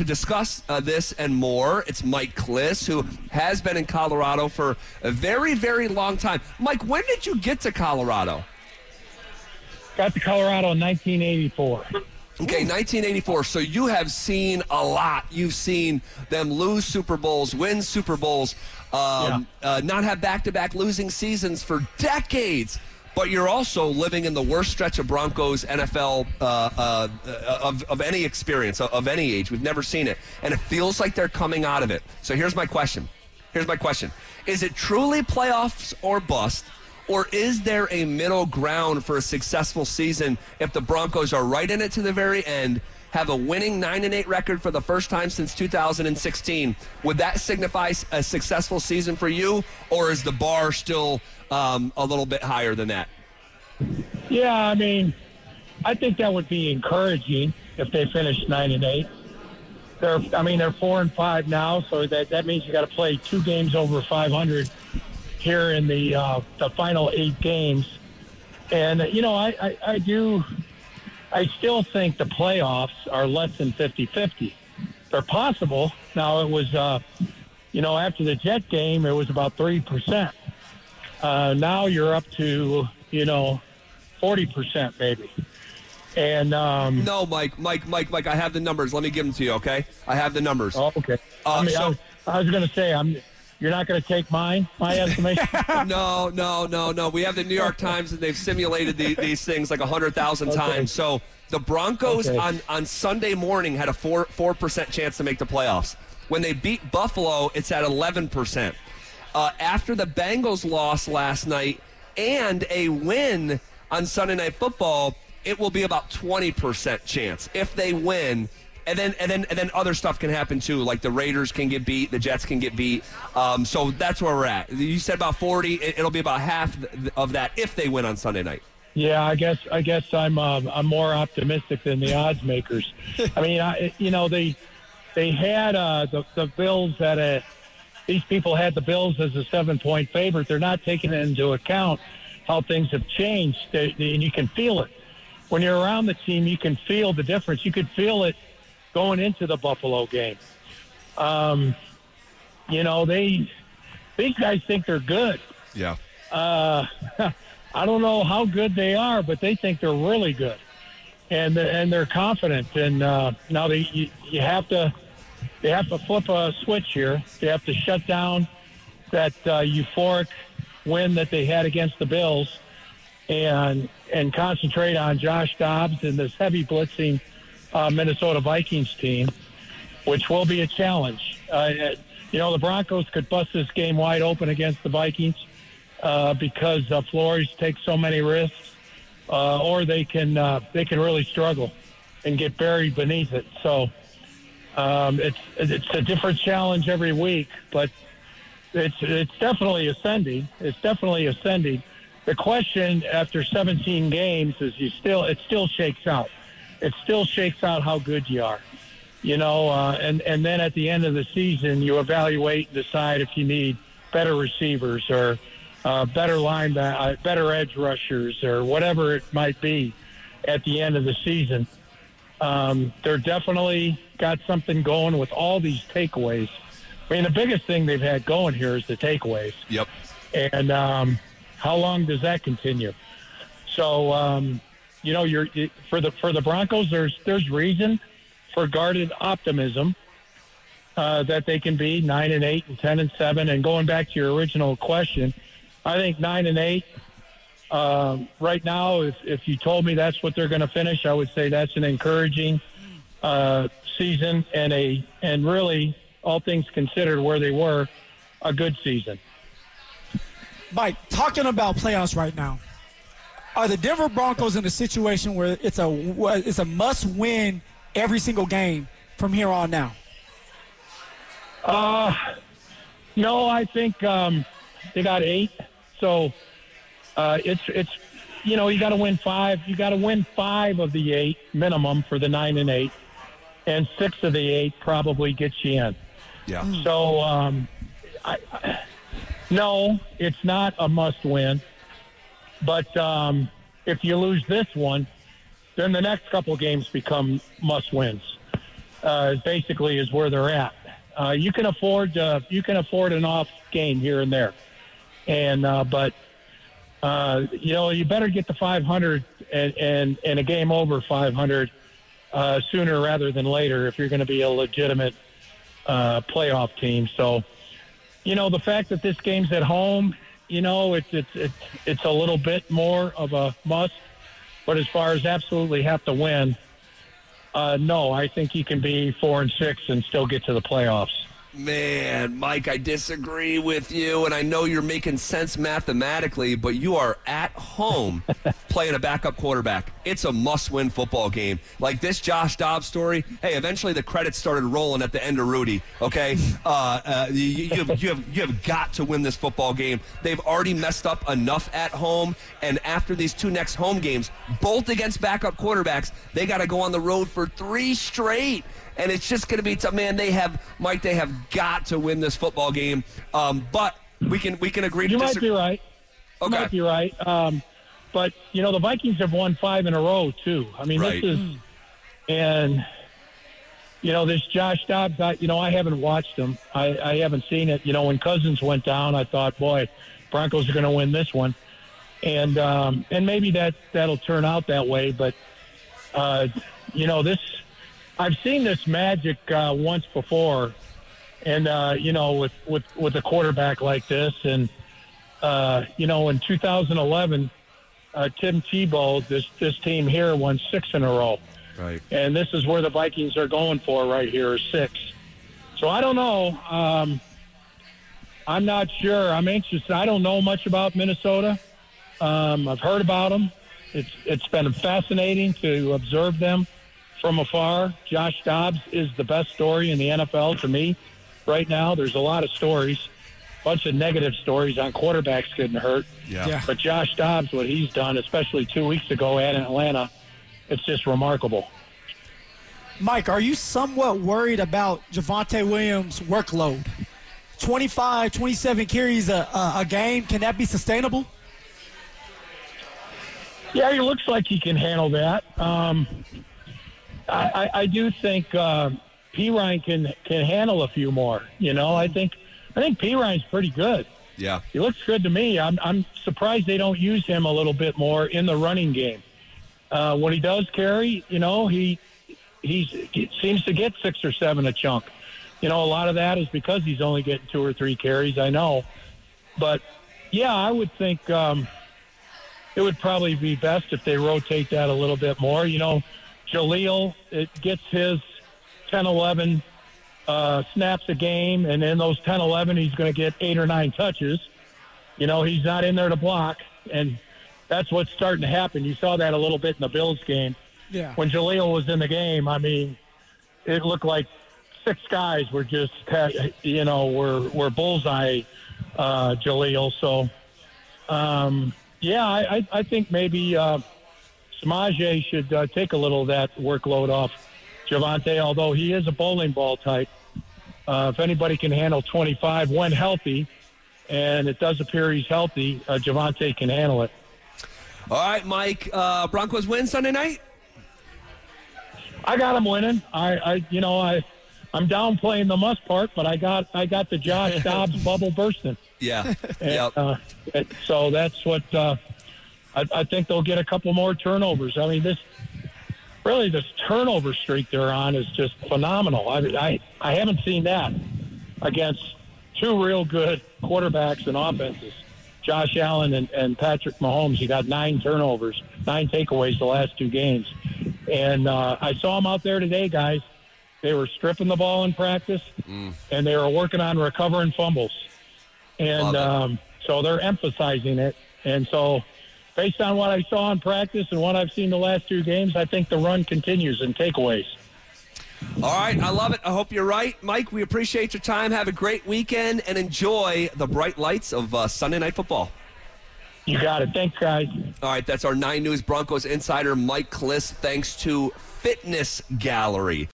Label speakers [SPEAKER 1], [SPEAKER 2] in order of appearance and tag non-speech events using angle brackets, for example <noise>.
[SPEAKER 1] to discuss uh, this and more, it's Mike Klis, who has been in Colorado for a very, very long time. Mike, when did you get to Colorado?
[SPEAKER 2] Got to Colorado in 1984.
[SPEAKER 1] Okay, 1984. So you have seen a lot. You've seen them lose Super Bowls, win Super Bowls, um, uh, not have back to back losing seasons for decades. But you're also living in the worst stretch of Broncos NFL uh, uh, of, of any experience, of any age. We've never seen it. And it feels like they're coming out of it. So here's my question. Here's my question Is it truly playoffs or bust? Or is there a middle ground for a successful season if the Broncos are right in it to the very end, have a winning 9 and 8 record for the first time since 2016? Would that signify a successful season for you, or is the bar still um, a little bit higher than that?
[SPEAKER 2] Yeah, I mean, I think that would be encouraging if they finish 9 and 8. They're, I mean, they're four and five now, so that, that means you got to play two games over 500 here in the uh, the final eight games. And you know, I, I, I do, I still think the playoffs are less than 50-50. They're possible. Now it was, uh, you know, after the Jet game, it was about three percent. Uh, now you're up to, you know, forty percent maybe. And um,
[SPEAKER 1] no, Mike, Mike, Mike, Mike. I have the numbers. Let me give them to you. Okay, I have the numbers.
[SPEAKER 2] Oh, okay.
[SPEAKER 1] Uh,
[SPEAKER 2] I, mean,
[SPEAKER 1] so-
[SPEAKER 2] I was, I was going to say I'm you're not going to take mine, my <laughs> estimation.
[SPEAKER 1] no, no, no, no. We have the New York Times, and they've simulated the, these things like hundred thousand
[SPEAKER 2] Okay.
[SPEAKER 1] times. So the Broncos
[SPEAKER 2] Okay.
[SPEAKER 1] on on Sunday morning had a four four percent chance to make the playoffs. When they beat Buffalo, it's at eleven percent. Uh, after the Bengals lost last night and a win on Sunday Night Football, it will be about twenty percent chance if they win. And then, and then, and then, other stuff can happen too. Like the Raiders can get beat, the Jets can get beat. Um, so that's where we're at. You said about forty. It, it'll be about half of that if they win on Sunday night.
[SPEAKER 2] Yeah, I guess I guess I'm uh, I'm more optimistic than the odds makers. <laughs> I mean, I, you know they they had uh, the the Bills at a these people had the Bills as a seven point favorite. They're not taking into account how things have changed, they, they- and you can feel it when you're around the team. You can feel the difference. You could feel it going into the Buffalo game. Um, you know they these guys think they're good.
[SPEAKER 1] Yeah.
[SPEAKER 2] Uh, <laughs> I don't know how good they are, but they think they're really good, and and they're confident. And uh, now they you, you have to they have to flip a switch here. They have to shut down that uh, euphoric win that they had against the Bills, and and concentrate on Josh Dobbs and this heavy blitzing uh, Minnesota Vikings team, which will be a challenge. Uh, you know, the Broncos could bust this game wide open against the Vikings uh, because uh, Flores takes so many risks, uh, or they can uh, they can really struggle and get buried beneath it. So um, it's it's a different challenge every week, but it's it's definitely ascending. It's definitely ascending. The question after 17 games is you still it still shakes out. It still shakes out how good you are, you know. Uh, and and then at the end of the season, you evaluate and decide if you need better receivers or uh, better line, uh, better edge rushers or whatever it might be at the end of the season. Um, they're definitely got something going with all these takeaways. I mean, the biggest thing they've had going here is the takeaways.
[SPEAKER 1] Yep.
[SPEAKER 2] And um, how long does that continue? So, um, you know, you're for the for the Broncos. There's there's reason for guarded optimism uh, that they can be nine and eight and ten and seven. And going back to your original question, I think nine and eight. Um, right now, if if you told me that's what they're going to finish, I would say that's an encouraging uh, season and a and really all things considered where they were a good season.
[SPEAKER 3] Mike, talking about playoffs right now, are the Denver Broncos in a situation where it's a it's a must win every single game from here on now?
[SPEAKER 2] Uh, no, I think um, they got eight. So uh, it's it's you know you got to win five. You got to win five of the eight minimum for the nine and eight, and six of the eight probably gets you in.
[SPEAKER 1] Yeah.
[SPEAKER 2] So um, I, I, no, it's not a must win. But um, if you lose this one, then the next couple games become must wins. uh, basically is where they're at. Uh, you can afford uh, you can afford an off game here and there, and uh, but uh, you know you better get to 500 and and, and a game over 500 uh, sooner rather than later if you're going to be a legitimate uh, playoff team. So, you know, the fact that this game's at home, you know, it's it's it's it's a little bit more of a must. But as far as absolutely have to win, uh, no, I think you can be four and six and still get to the playoffs.
[SPEAKER 1] Man, Mike, I disagree with you, and I know you're making sense mathematically, but you are at home <laughs> playing a backup quarterback. It's a must win football game. Like this Josh Dobbs story, hey, eventually the credits started rolling at the end of Rudy, okay? <laughs> Uh, uh, you, you, have, you, have, you have got to win this football game. They've already messed up enough at home, and after these two next home games, both against backup quarterbacks, they got to go on the road for three straight and it's just going to be tough. Man, they have Mike. They have got to win this football game. Um, but we can we can agree.
[SPEAKER 2] You might
[SPEAKER 1] disagree.
[SPEAKER 2] be right.
[SPEAKER 1] Okay.
[SPEAKER 2] You might be right. Um, but you know the Vikings have won five in a row too. I mean,
[SPEAKER 1] Right.
[SPEAKER 2] this is and you know this Josh Dobbs. I, you know I haven't watched him. I, I haven't seen it. You know when Cousins went down, I thought, boy, Broncos are going to win this one, and um, and maybe that that'll turn out that way. But uh, you know this, I've seen this magic uh, once before, and uh, you know with with with a quarterback like this, and uh, you know in 2011, uh, Tim Tebow, this this team here won six in a row.
[SPEAKER 1] Right.
[SPEAKER 2] And this is where the Vikings are going for right here, six. So I don't know. Um, I'm not sure. I'm anxious. I don't know much about Minnesota. Um, I've heard about them. It's it's been fascinating to observe them from afar. Josh Dobbs is the best story in the NFL to me right now. There's a lot of stories, bunch of negative stories on quarterbacks getting hurt.
[SPEAKER 1] Yeah.
[SPEAKER 3] Yeah.
[SPEAKER 2] But Josh Dobbs, what he's done, especially two weeks ago at in Atlanta, it's just remarkable.
[SPEAKER 3] Mike, are you somewhat worried about Javonte Williams' workload? 25, 27 carries a, a, a game. Can that be sustainable?
[SPEAKER 2] Yeah, he looks like he can handle that. Um, I, I, I do think uh, Perine can can handle a few more. You know, I think I think Perine's pretty good.
[SPEAKER 1] Yeah.
[SPEAKER 2] He looks good to me. I'm I'm surprised they don't use him a little bit more in the running game. Uh, when he does carry, you know, he he's, he seems to get six or seven a chunk. You know, a lot of that is because he's only getting two or three carries. I know, but yeah, I would think um, it would probably be best if they rotate that a little bit more. You know, Jaleel it gets his 10, 11 uh, snaps a game, and in those 10, 11, he's going to get eight or nine touches. You know, he's not in there to block, and that's what's starting to happen. You saw that a little bit in the Bills game.
[SPEAKER 3] Yeah.
[SPEAKER 2] When Jaleel was in the game, I mean, it looked like six guys were just, you know, were were bullseye uh, Jaleel. So, um, yeah, I, I, I think maybe uh, Samaje should uh, take a little of that workload off Javonte, although he is a bowling ball type. Uh, if anybody can handle 25 when healthy, and it does appear he's healthy, uh, Javonte can handle it.
[SPEAKER 1] All right, Mike. Uh, Broncos win Sunday night.
[SPEAKER 2] I got him winning. I, I you know, I, I'm downplaying the must part, but I got, I got the Josh <laughs> Dobbs bubble bursting.
[SPEAKER 1] Yeah.
[SPEAKER 2] And,
[SPEAKER 1] yep.
[SPEAKER 2] uh, so that's what uh, I, I think they'll get a couple more turnovers. I mean, this really this turnover streak they're on is just phenomenal. I, I I haven't seen that against two real good quarterbacks and offenses. Josh Allen and, and Patrick Mahomes. He got nine turnovers, nine takeaways the last two games. And uh, I saw him out there today, guys. They were stripping the ball in practice, and they were working on recovering fumbles. And um, so they're emphasizing it. And so, based on what I saw in practice and what I've seen the last two games, I think the run continues in takeaways.
[SPEAKER 1] All right, I love it. I hope you're right, Mike. We appreciate your time. Have a great weekend and enjoy the bright lights of uh, Sunday Night Football.
[SPEAKER 2] You got it. Thanks, guys.
[SPEAKER 1] All right, that's our Nine News Broncos insider, Mike Klis. Thanks to Fitness Gallery.